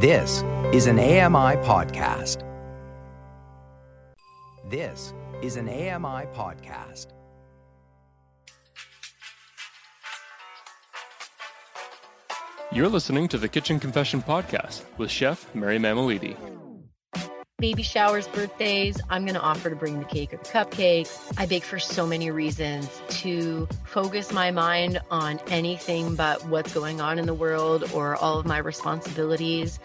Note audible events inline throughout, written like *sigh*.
This is an AMI podcast. This is an AMI podcast. You're listening to the Kitchen Confession Podcast with Chef Mary Mammoliti. Baby showers, birthdays, I'm going to offer to bring the cake or the cupcakes. I bake for so many reasons to focus my mind on anything but what's going on in the world or all of my responsibilities.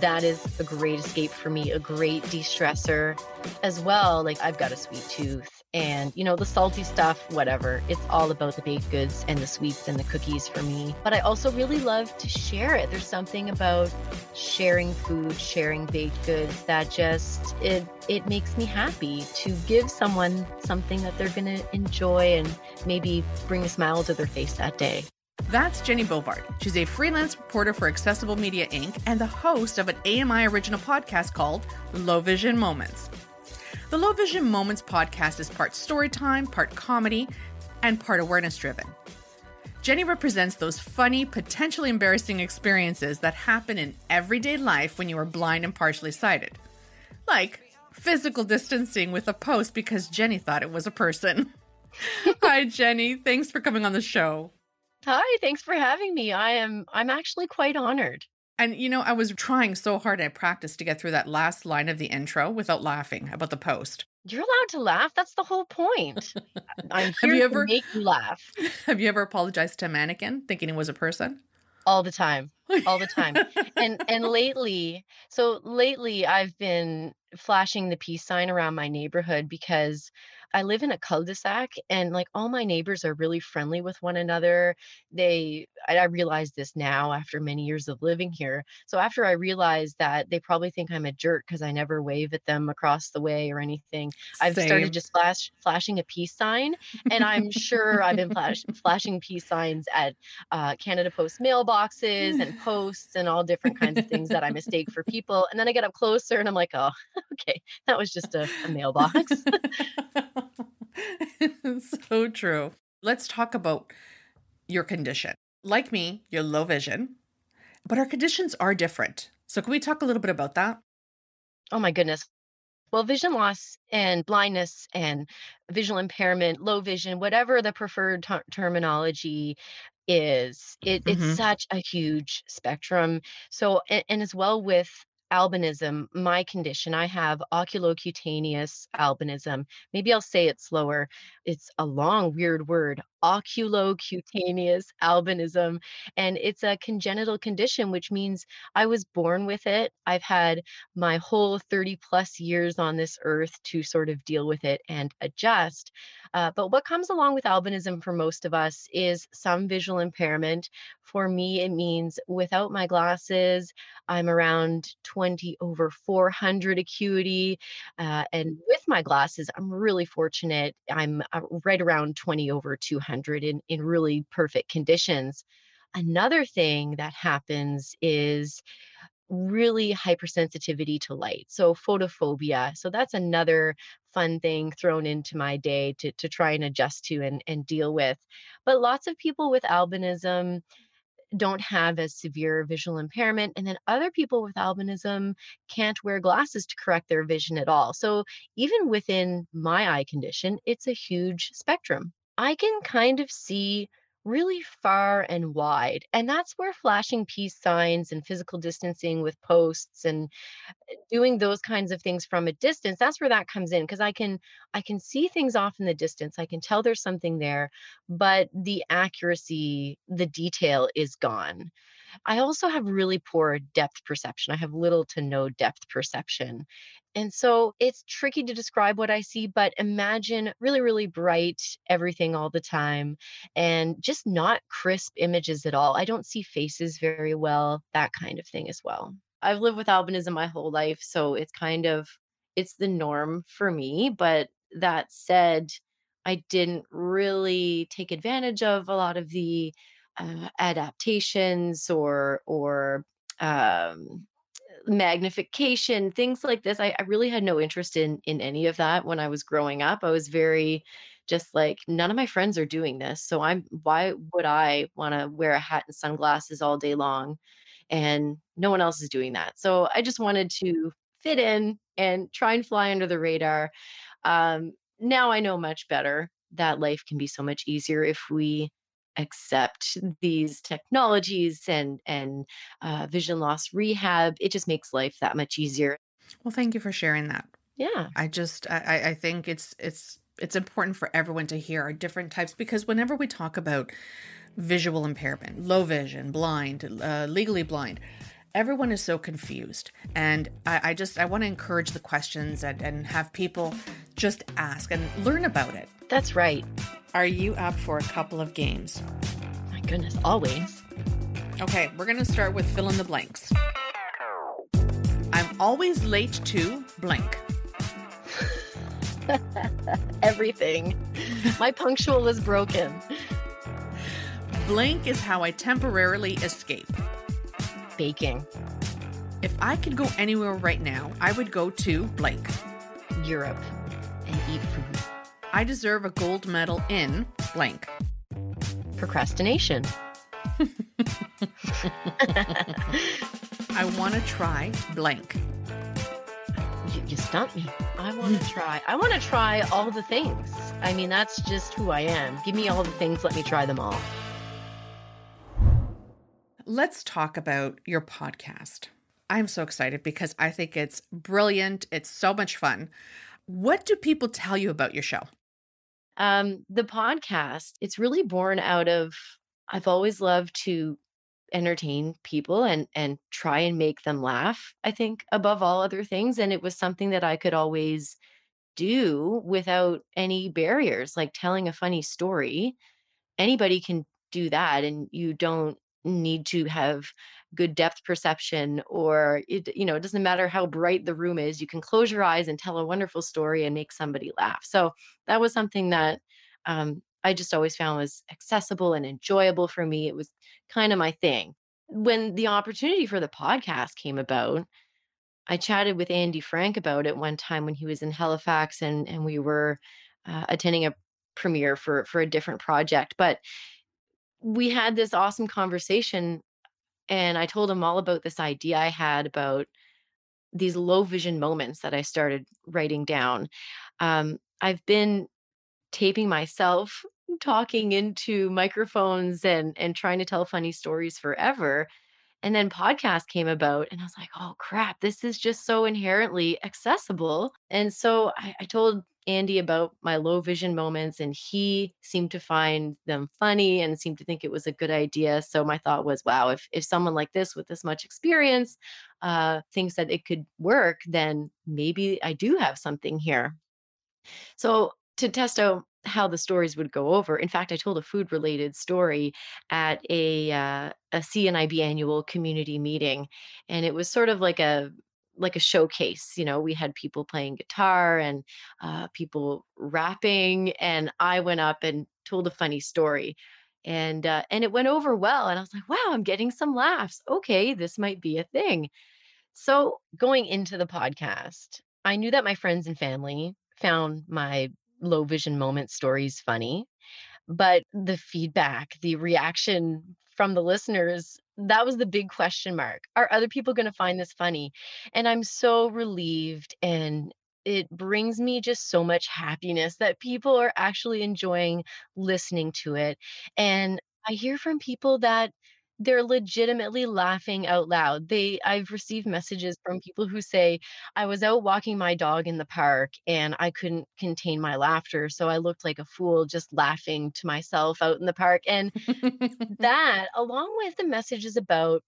That is a great escape for me, a great de stressor as well. Like, I've got a sweet tooth and, you know, the salty stuff, whatever. It's all about the baked goods and the sweets and the cookies for me. But I also really love to share it. There's something about sharing food, sharing baked goods that just it it makes me happy to give someone something that they're going to enjoy and maybe bring a smile to their face that day. That's Jenny Bovard. She's a freelance reporter for Accessible Media Inc. and the host of an AMI original podcast called Low Vision Moments. The Low Vision Moments podcast is part story time, part comedy, and part awareness driven. Jenny represents those funny, potentially embarrassing experiences that happen in everyday life when you are blind and partially sighted. Like physical distancing with a post because Jenny thought it was a person. *laughs* Hi, Jenny. Thanks for coming on the show. Hi, thanks for having me. I am I'm actually quite honored. And you know, I was trying so hard I practiced to get through that last line of the intro without laughing about the post. You're allowed to laugh. That's the whole point. *laughs* I'm Have here you to ever- make you laugh *laughs* Have you ever apologized to a mannequin thinking it was a person? all the time. All the time. and *laughs* and lately so lately i've been flashing the peace sign around my neighborhood because i live in a cul-de-sac and like all my neighbors are really friendly with one another they i, I realize this now after many years of living here so after i realized that they probably think i'm a jerk because i never wave at them across the way or anything i've Same. started just flash flashing a peace sign and i'm sure i've been flash, flashing peace signs at uh, canada post mailboxes and *laughs* posts and all different kinds of things that I mistake for people. And then I get up closer and I'm like, oh, *laughs* okay, that was just a, a mailbox. *laughs* *laughs* so true. Let's talk about your condition. Like me, you're low vision, but our conditions are different. So, can we talk a little bit about that? oh my goodness. Well, vision loss and blindness and visual impairment, low vision, whatever the preferred ter- terminology is, it, Mhm. it's such a huge spectrum. So, and, and as well with albinism, my condition, I have oculocutaneous albinism. Maybe I'll say it slower. It's a long, weird word. Oculocutaneous albinism. And it's a congenital condition, which means I was born with it. I've had my whole 30 plus years on this earth to sort of deal with it and adjust. Uh, but what comes along with albinism for most of us is some visual impairment. For me, it means without my glasses, I'm around 20 over 400 acuity. Uh, and with my glasses, I'm really fortunate. I'm uh, right around 20 over 200 in, in really perfect conditions. Another thing that happens is really hypersensitivity to light. So photophobia. So that's another fun thing thrown into my day to, to try and adjust to and, and deal with. But lots of people with albinism don't have as severe visual impairment. And then other people with albinism can't wear glasses to correct their vision at all. So even within my eye condition, it's a huge spectrum. I can kind of see really far and wide. And that's where flashing peace signs and physical distancing with posts and uh, doing those kinds of things from a distance, that's where that comes in because I can I can see things off in the distance. I can tell there's something there, but the accuracy, the detail is gone. I also have really poor depth perception. I have little to no depth perception. And so it's tricky to describe what I see, but imagine really, really bright everything all the time and just not crisp images at all. I don't see faces very well, that kind of thing as well. I've lived with albinism my whole life, so it's kind of it's the norm for me, but that said, I didn't really take advantage of a lot of the uh, adaptations or or um magnification things like this I, I really had no interest in in any of that when i was growing up i was very just like none of my friends are doing this so i'm why would i want to wear a hat and sunglasses all day long and no one else is doing that. So I just wanted to fit in and try and fly under the radar. Um, now I know much better that life can be so much easier if we accept these technologies and and uh, vision loss rehab. It just makes life that much easier. Well, thank you for sharing that. Yeah, I just I, I think it's it's it's important for everyone to hear our different types because whenever we talk about visual impairment, low vision, blind, uh, legally blind, everyone is so confused. And i, I just i want to encourage the questions and, and have people just ask and learn about it. That's right. Are you up for a couple of games? My goodness always. Okay we're going to start with fill in the blanks. I'm always late to blank. *laughs* Everything. My punctual is broken. Blank is how i temporarily escape If I could go anywhere right now, I would go to blank. Europe and eat food. I deserve a gold medal in blank. Procrastination. *laughs* I want to try blank. You, you stumped me. I want to *laughs* try. I want to try all the things. I mean, that's just who I am. Give me all the things, let me try them all. Let's talk about your podcast. I'm so excited because I think it's brilliant. It's so much fun. What do people tell you about your show? Um, the podcast, it's really born out of I've always loved to entertain people and and try and make them laugh, I think above all other things. And it was something that I could always do without any barriers, like telling a funny story. Anybody can do that and you don't need to have good depth perception or it you know it doesn't matter how bright the room is you can close your eyes and tell a wonderful story and make somebody laugh. So that was something that um, i just always found was accessible and enjoyable for me. It was kind of my thing. When the opportunity for the podcast came about i chatted with andy frank about it one time when he was in halifax and and we were uh, attending a premiere for for a different project. But we had this awesome conversation and I told him all about this idea I had about these low vision moments that I started writing down. Um, I've been taping myself talking into microphones and and trying to tell funny stories forever. And then podcast came about and I was like, oh crap, this is just so inherently accessible. And so I, I told Andy about my low vision moments, and he seemed to find them funny and seemed to think it was a good idea. So my thought was, wow, if if someone like this with this much experience uh, thinks that it could work, then maybe I do have something here. So to test out how the stories would go over. In fact, I told a food related story at a uh, a CNIB annual community meeting, and it was sort of like a like a showcase. You know, we had people playing guitar and uh, people rapping, and I went up and told a funny story, and uh, and it went over well. And I was like, wow, I'm getting some laughs. Okay, this might be a thing. So going into the podcast, I knew that my friends and family found my low vision moment stories funny but the feedback the reaction from the listeners that was the big question mark. Are other people going to find this funny? And I'm so relieved and it brings me just so much happiness that people are actually enjoying listening to it. And I hear from people that they're legitimately laughing out loud. They I've received messages from mm-hmm. people who say, I was out walking my dog in the park and I couldn't contain my laughter. So I looked like a fool just laughing to myself out in the park. And *laughs* that, along with the messages about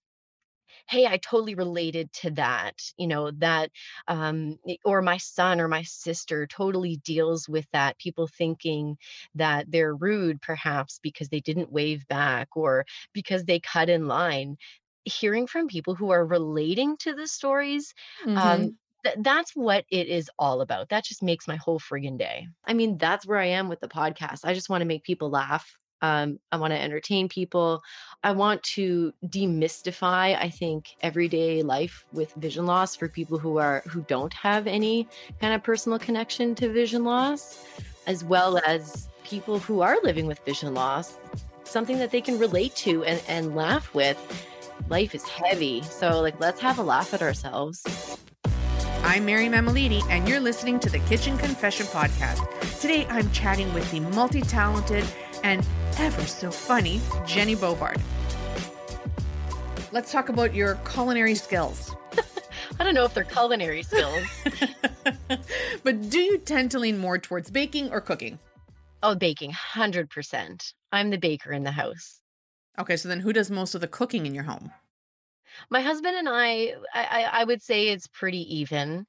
hey i totally related to that you know that um, or my son or my sister totally deals with that people thinking that they're rude perhaps because they didn't wave back or because they cut in line hearing from people who are relating to the stories um, mm-hmm. um, th- that's what it is all about. That just makes my whole friggin' day. I mean, that's where I am with the podcast. I just want to make people laugh. Um, I want to entertain people. I want to demystify, I think, everyday life with vision loss for people who are who don't have any kind of personal connection to vision loss, as well as people who are living with vision loss, something that they can relate to and, and laugh with life is heavy. So, like, let's have a laugh at ourselves. I'm Mary Mammoliti, and you're listening to the Kitchen Confession Podcast. Today, I'm chatting with the multi talented and ever so funny Jenny Bovard. Let's talk about your culinary skills. *laughs* I don't know if they're culinary skills. *laughs* but do you tend to lean more towards baking or cooking? Oh, baking, 100%. I'm the baker in the house. Okay, so then who does most of the cooking in your home? My husband and I, I, I would say it's pretty even.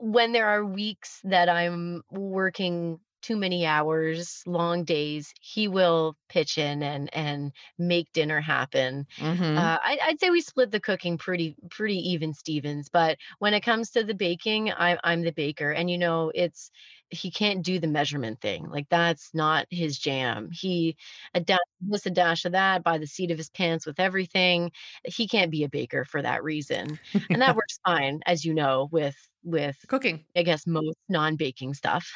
When there are weeks that I'm working too many hours, long days, he will pitch in and and make dinner happen. Mm-hmm. Uh, I, I'd say we split the cooking pretty pretty even, Stevens. But when it comes to the baking, I, I'm the baker, and you know it's he can't do the measurement thing. Like that's not his jam. He a dash this, a dash of that by the seat of his pants with everything. He can't be a baker for that reason, and that *laughs* works fine, as you know, with with cooking. I guess most non-baking stuff.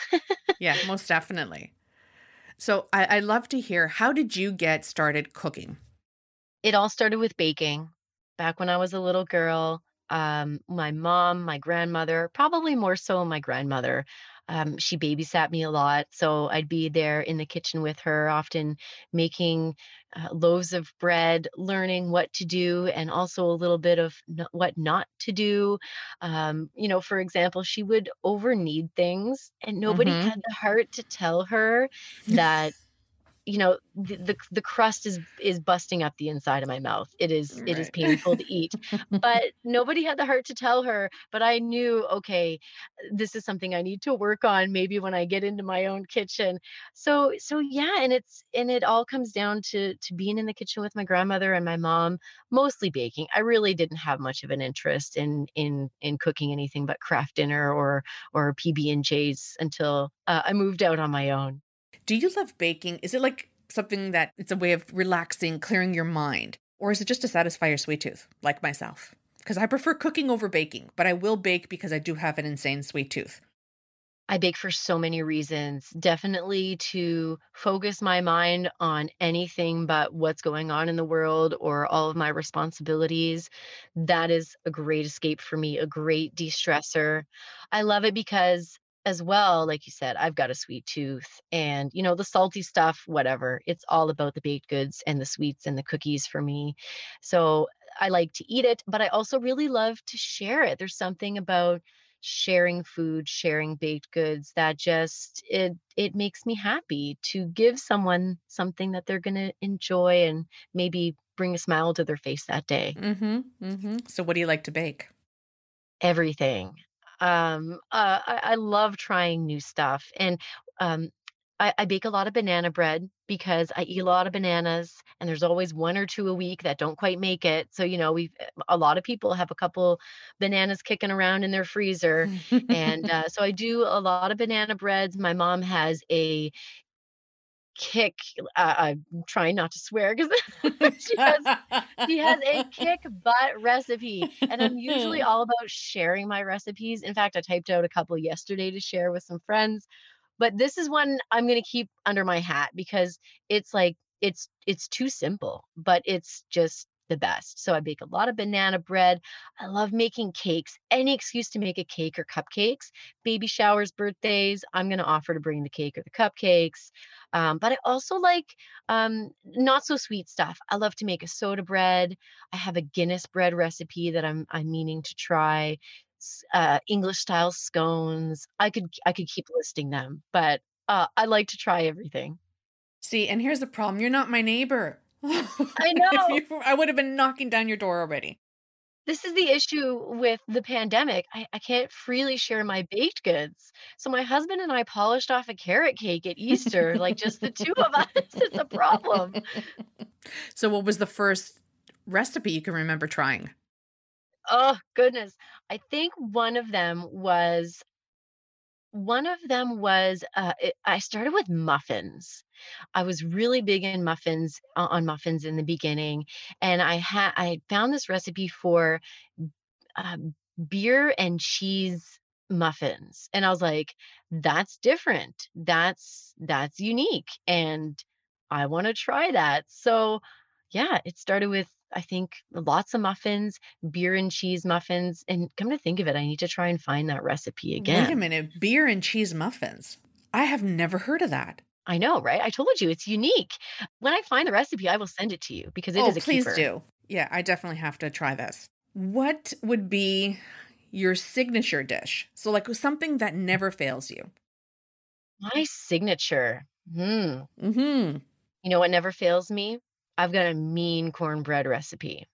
yeah, most definitely. So I, I love to hear how did you get started cooking? It all started with baking. Back when I was a little girl, um, my mom, my grandmother, probably more so my grandmother, um, she babysat me a lot. So I'd be there in the kitchen with her, often making uh, loaves of bread, learning what to do, and also a little bit of n- what not to do. Um, you know, for example, she would over knead things, and nobody Mhm. had the heart to tell her *laughs* that you know the, the the crust is is busting up the inside of my mouth. It is it is painful to eat. But *laughs* nobody had the heart to tell her but i knew okay this is something i need to work on maybe when i get into my own kitchen. So so yeah and it's and it all comes down to to being in the kitchen with my grandmother and my mom mostly baking. I really didn't have much of an interest in in in cooking anything but Kraft Dinner or or pb and j's until uh, i moved out on my own Do you love baking? Is it like something that it's a way of relaxing, clearing your mind? Or is it just to satisfy your sweet tooth, like myself? Because I prefer cooking over baking, but I will bake because I do have an insane sweet tooth. I bake for so many reasons. Definitely to focus my mind on anything but what's going on in the world or all of my responsibilities. That is a great escape for me, a great de stressor. I love it because, as well, like you said, I've got a sweet tooth and, you know, the salty stuff, whatever. It's all about the baked goods and the sweets and the cookies for me. So I like to eat it, but I also really love to share it. There's something about sharing food sharing baked goods that just it it makes me happy to give someone something that they're going to enjoy and maybe bring a smile to their face that day Mm-hmm. Mm-hmm. So what do you like to bake? everything um uh, I, I love trying new stuff and um I, I bake a lot of banana bread because I eat a lot of bananas, and there's always one or two a week that don't quite make it. So, you know, we've a lot of people have a couple bananas kicking around in their freezer. *laughs* and uh, so I do a lot of banana breads. My mom has a kick. Uh, I'm trying not to swear because *laughs* she has she has a *laughs* kick butt recipe, and I'm usually *laughs* all about sharing my recipes. In fact, I typed out a couple yesterday to share with some friends, but this is one I'm going to keep under my hat because it's like it's it's too simple, but it's just the best. So I bake a lot of banana bread. I love making cakes. Any excuse to make a cake or cupcakes. Baby showers, birthdays, I'm going to offer to bring the cake or the cupcakes. Um, but I also like um, not so sweet stuff. I love to make a soda bread. I have a Guinness bread recipe that I'm I'm meaning to try. Uh, English style scones. I could I could keep listing them, but uh, I like to try everything. See, and here's the problem. You're not my neighbor. *laughs* I know. You, I would have been knocking down your door already. This is the issue with the pandemic. I, I can't freely share my baked goods. So my husband and I polished off a carrot cake at Easter, like just the two of us. *laughs* It's a problem. *laughs* So, what was the first recipe you can remember trying? Oh goodness. I think one of them was one of them was uh, it, I started with muffins. I was really big in muffins uh, on muffins in the beginning, and I had I found this recipe for uh, beer and cheese muffins, and I was like, "That's different. That's that's unique, and I want to try that." So, yeah, it started with I think lots of muffins, beer and cheese muffins. And come to think of it, I need to try and find that recipe again. Wait a minute, beer and cheese muffins. I have never heard of that. I know, right? I told you it's unique. When I find the recipe, I will send it to you because it oh, is a please keeper. do. Yeah, I definitely have to try this. What would be your signature dish? So, like something that never fails you. My signature. Hmm. Mm-hmm. You know what never fails me? I've got a mean cornbread recipe.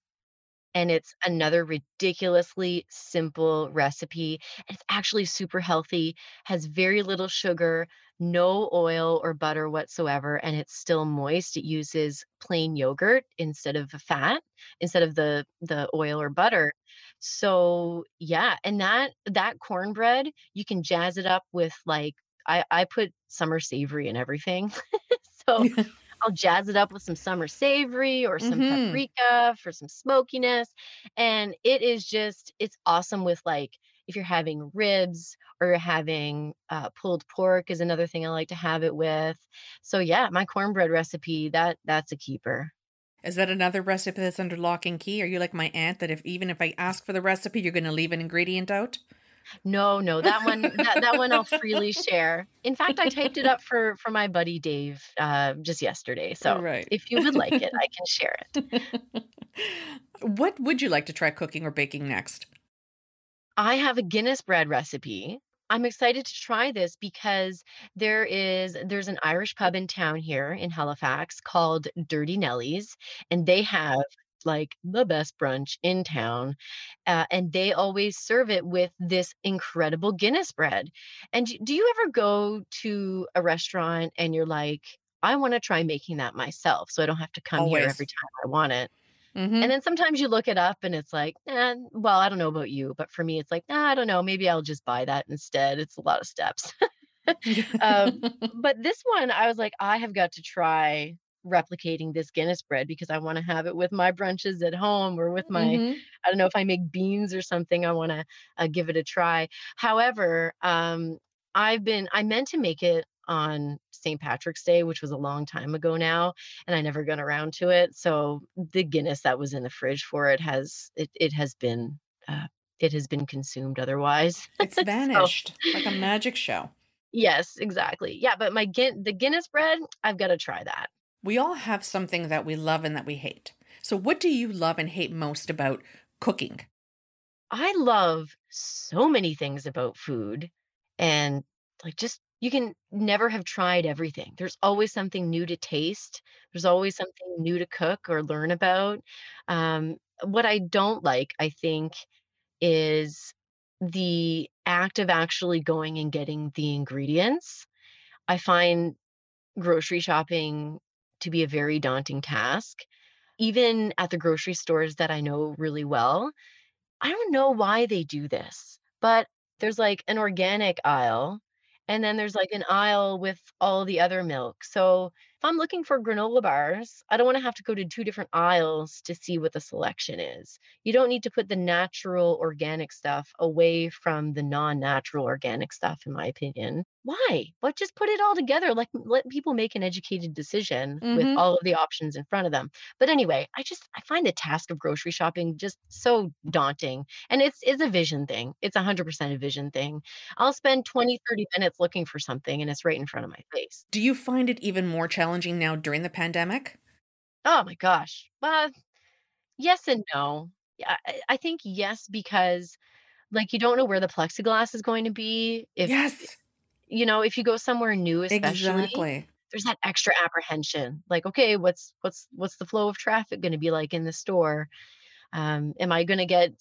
And it's another ridiculously simple recipe. It's actually super healthy, has very little sugar, no oil or butter whatsoever, and it's still moist. It uses plain yogurt instead of fat, instead of the the oil or butter. So yeah, and that that cornbread, you can jazz it up with like I I put summer savory in everything. *laughs* so I'll jazz it up with some summer savory or some Mhm. paprika for some smokiness. And it is just, it's awesome with like, if you're having ribs or you're having uh, pulled pork is another thing I like to have it with. So yeah, my cornbread recipe, that that's a keeper. Is that another recipe that's under lock and key? Are you like my aunt that if even if I ask for the recipe, you're going to leave an ingredient out? No, no, that one that, that one I'll freely *laughs* share. In fact, I typed it up for for my buddy Dave uh, just yesterday. So Right. if you would like it, I can share it. *laughs* what would you like to try cooking or baking next? I have a Guinness bread recipe. I'm excited to try this because there is there's an Irish pub in town here in Halifax called Durty Nelly's, and they have like the best brunch in town. Uh, and they always serve it with this incredible Guinness bread. And do you ever go to a restaurant and you're like, I want to try making that myself so I don't have to come here every time I want it? Mhm. And then sometimes you look it up and it's like, eh, well, I don't know about you, but for me, it's like, nah, I don't know. Maybe I'll just buy that instead. It's a lot of steps. *laughs* um, *laughs* but this one, I was like, I have got to try replicating this Guinness bread because I want to have it with my brunches at home or with my, Mhm. I don't know if I make beans or something, I want to uh, give it a try. However, um, I've been, I meant to make it on St. Patrick's Day, which was a long time ago now, and I never got around to it. So the Guinness that was in the fridge for it has, it, it has been, uh, it has been consumed otherwise. *laughs* It's So, vanished like a magic show. yes, exactly. Yeah, but my the Guinness bread, I've got to try that. We all have something that we love and that we hate. So, what do you love and hate most about cooking? I love so many things about food and like just you can never have tried everything. There's always something new to taste. There's always something new to cook or learn about. Um, what I don't like, I think, is the act of actually going and getting the ingredients. I find grocery shopping to be a very daunting task. Even at the grocery stores that I know really well, I don't know why they do this, but there's like an organic aisle, and then there's like an aisle with all the other milk. So I'm looking for granola bars, I don't want to have to go to two different aisles to see what the selection is. You don't need to put the natural organic stuff away from the non-natural organic stuff, in my opinion. Why? But just put it all together. Like let people make an educated decision with Mhm. all of the options in front of them. But anyway, I just I find the task of grocery shopping just so daunting. And it's it's a vision thing. It's 100% a vision thing. I'll spend 20, 30 minutes looking for something and it's right in front of my face. Do you find it even more challenging now during the pandemic? Oh my gosh. Well, yes and no. Yeah, I, I think yes because like you don't know where the plexiglass is going to be if yes, you know if you go somewhere new especially exactly. there's that extra apprehension like okay what's what's what's the flow of traffic going to be like in the store um am i going to get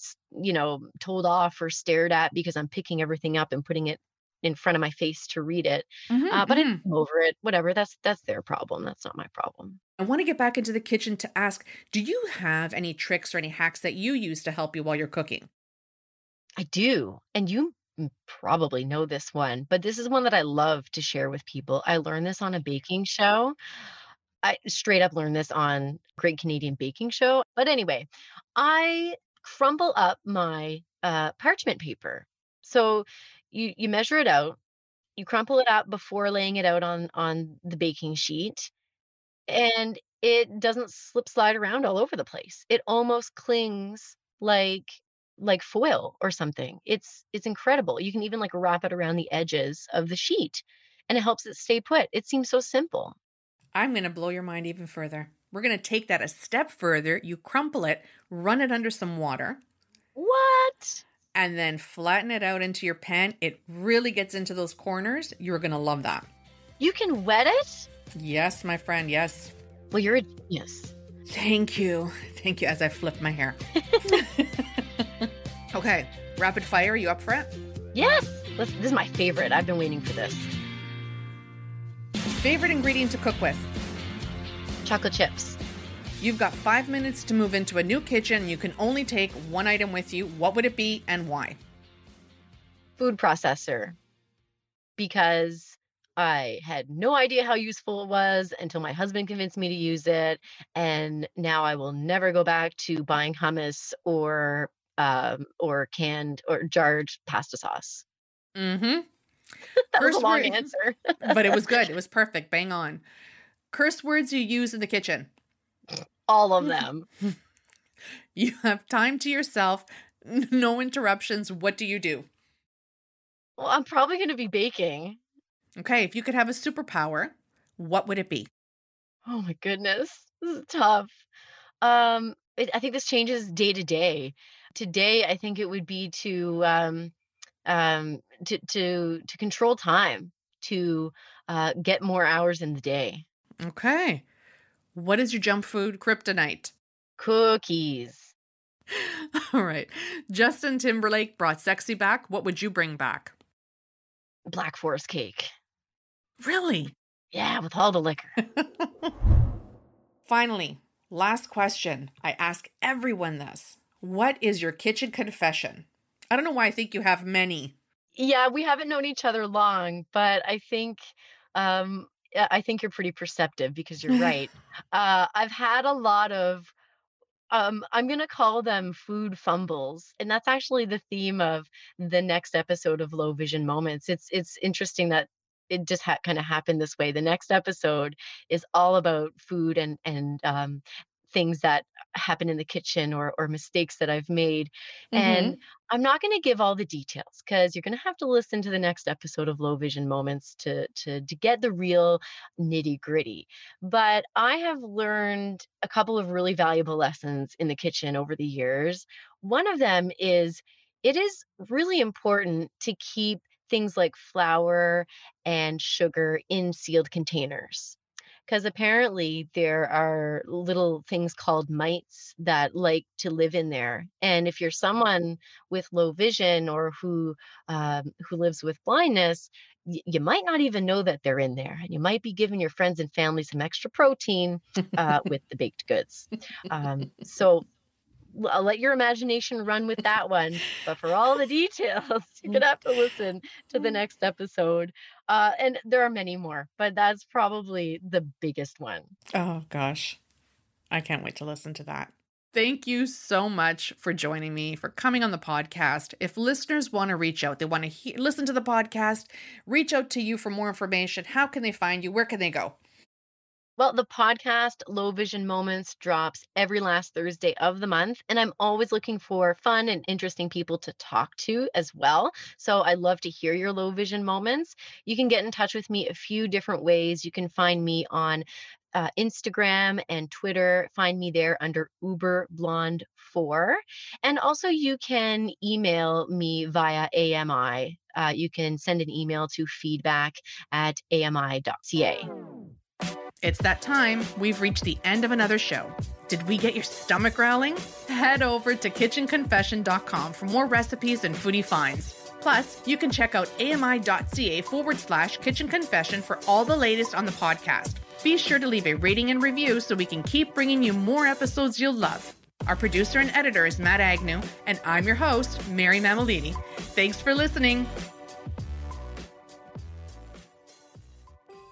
you know told off or stared at because i'm picking everything up and putting it in front of my face to read it Mhm, uh, but mhm. i'm over it whatever that's that's their problem that's not my problem I want to get back into the kitchen to ask Do you have any tricks or any hacks that you use to help you while you're cooking? i do and you probably know this one but this is one that i love to share with people i learned this on a baking show I straight up learned this on Great Canadian Baking Show. But anyway, I crumble up my uh, parchment paper. So you you measure it out, you crumple it up before laying it out on on the baking sheet, and it doesn't slip slide around all over the place. It almost clings like like foil or something. It's it's incredible. You can even like wrap it around the edges of the sheet and it helps it stay put. It seems so simple. I'm going to blow your mind even further. We're going to take that a step further. You crumple it, run it under some water. What? And then flatten it out into your pan. It really gets into those corners. You're going to love that. You can wet it? Yes, my friend. Yes. Well, you're a genius. Thank you. Thank you as I flip my hair. *laughs* okay, rapid fire. Are you up for it? Yes. Let's, this is my favorite. I've been waiting for this. Favorite ingredient to cook with? Chocolate chips. You've got five minutes to move into a new kitchen. You can only take one item with you. What would it be and why? Food processor. Because I had no idea how useful it was until my husband convinced me to use it. And now I will never go back to buying hummus or um, or canned or jarred pasta sauce. Mm-hmm. *laughs* that was a long word- answer. But it was *laughs* good. It was perfect. Bang on. Curse words you use in the kitchen. All of them. *laughs* You have time to yourself, no interruptions. What do you do? Well, I'm probably going to be baking. Okay, if you could have a superpower, what would it be? Oh my goodness, this is tough. Um, it, I think this changes day to day. Today, I think it would be to um, um, to to to control time, to uh, get more hours in the day. Okay. What is your jump food kryptonite? Cookies. *laughs* All right. Justin Timberlake brought sexy back. What would you bring back? Black Forest cake. Really? Yeah, with all the liquor. *laughs* Finally, last question. I ask everyone this. What is your kitchen confession? I don't know why I think you have many. yeah, we haven't known each other long, but I think um, I think you're pretty perceptive because you're *laughs* right. uh, I've had a lot of um, I'm gonna call them food fumbles, and that's actually the theme of the next episode of Low Vision Moments. It's it's interesting that it just ha- kind of happened this way. The next episode is all about food and and um, things that happen in the kitchen or or mistakes that I've made. Mm-hmm. And I'm not going to give all the details because you're going to have to listen to the next episode of Low Vision Moments to to to get the real nitty gritty. But I have learned a couple of really valuable lessons in the kitchen over the years. One of them is it is really important to keep things like flour and sugar in sealed containers because apparently there are little things called mites that like to live in there and if you're someone with low vision or who um, who lives with blindness y- you might not even know that they're in there and you might be giving your friends and family some extra protein uh, *laughs* with the baked goods. Um, so I'll let your imagination run with that one. But for all the details, *laughs* you're gonna have to listen to the next episode. Uh, and there are many more, but that's probably the biggest one. Oh, gosh. I can't wait to listen to that. Thank you so much for joining me, for coming on the podcast. If listeners want to reach out, they want to he- listen to the podcast, reach out to you for more information, how can they find you? Where can they go? Well, the podcast Low Vision Moments drops every last Thursday of the month, and I'm always looking for fun and interesting people to talk to as well. So I'd love to hear your low vision moments. You can get in touch with me a few different ways. You can find me on uh, Instagram and Twitter. Find me there under Uber Blonde 4. And also, you can email me via AMI. Uh, you can send an email to feedback at ami.ca. It's that time. We've reached the end of another show. Did we get your stomach growling? Head over to kitchenconfession.com for more recipes and foodie finds. Plus, you can check out ami.ca forward slash kitchen confession for all the latest on the podcast. Be sure to leave a rating and review so we can keep bringing you more episodes you'll love. Our producer and editor is Matt Agnew, and I'm your host, Mary Mammoliti. Thanks for listening.